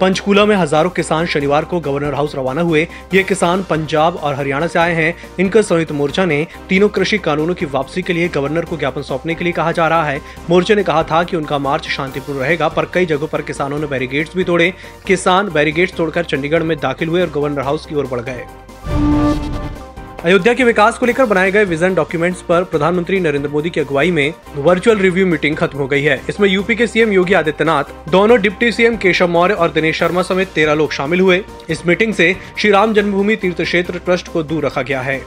पंचकूला में हज़ारों किसान शनिवार को गवर्नर हाउस रवाना हुए। ये किसान पंजाब और हरियाणा से आए हैं। इनका संयुक्त मोर्चा ने तीनों कृषि कानूनों की वापसी के लिए गवर्नर को ज्ञापन सौंपने के लिए कहा जा रहा है। मोर्चे ने कहा था कि उनका मार्च शांतिपूर्ण रहेगा, पर कई जगहों पर किसानों ने बैरिगेट्स भी तोड़े। किसान बैरिगेट्स तोड़कर चंडीगढ़ में दाखिल हुए और गवर्नर हाउस की ओर बढ़ गए। अयोध्या के विकास को लेकर बनाए गए विजन डॉक्यूमेंट्स पर प्रधानमंत्री नरेंद्र मोदी की अगुवाई में वर्चुअल रिव्यू मीटिंग खत्म हो गई है। इसमें यूपी के सीएम योगी आदित्यनाथ दोनों डिप्टी सीएम केशव मौर्य और दिनेश शर्मा समेत तेरह लोग शामिल हुए। इस मीटिंग से श्री राम जन्मभूमि तीर्थ क्षेत्र ट्रस्ट को दूर रखा गया है।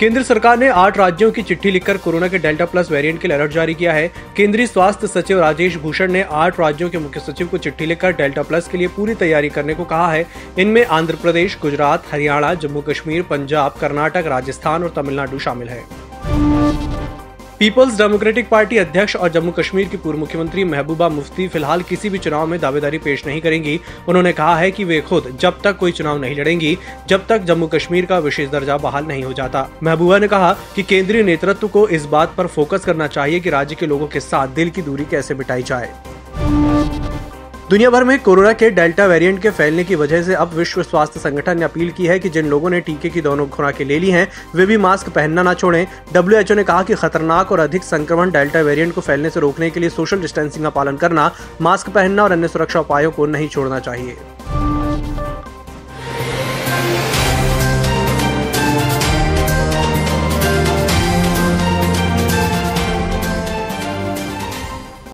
केंद्र सरकार ने आठ राज्यों की चिट्ठी लिखकर कोरोना के डेल्टा प्लस वेरिएंट के लिए अलर्ट जारी किया है। केंद्रीय स्वास्थ्य सचिव राजेश भूषण ने आठ राज्यों के मुख्य सचिव को चिट्ठी लिखकर डेल्टा प्लस के लिए पूरी तैयारी करने को कहा है। इनमें आंध्र प्रदेश, गुजरात, हरियाणा, जम्मू कश्मीर, पंजाब, कर्नाटक, राजस्थान और तमिलनाडु शामिल है। पीपल्स डेमोक्रेटिक पार्टी अध्यक्ष और जम्मू कश्मीर की पूर्व मुख्यमंत्री महबूबा मुफ्ती फ़िलहाल किसी भी चुनाव में दावेदारी पेश नहीं करेंगी। उन्होंने कहा है कि वे खुद जब तक कोई चुनाव नहीं लड़ेंगी, जब तक जम्मू कश्मीर का विशेष दर्जा बहाल नहीं हो जाता। महबूबा ने कहा कि केंद्रीय नेतृत्व को इस बात पर फोकस करना चाहिए कि राज्य के लोगों के साथ दिल की दूरी कैसे मिटाई जाए। दुनिया भर में कोरोना के डेल्टा वेरिएंट के फैलने की वजह से अब विश्व स्वास्थ्य संगठन ने अपील की है कि जिन लोगों ने टीके की दोनों खुराकें ले ली हैं, वे भी मास्क पहनना ना छोड़ें। डब्ल्यूएचओ ने कहा कि खतरनाक और अधिक संक्रमण डेल्टा वेरिएंट को फैलने से रोकने के लिए सोशल डिस्टेंसिंग का पालन करना, मास्क पहनना और अन्य सुरक्षा उपायों को नहीं छोड़ना चाहिए।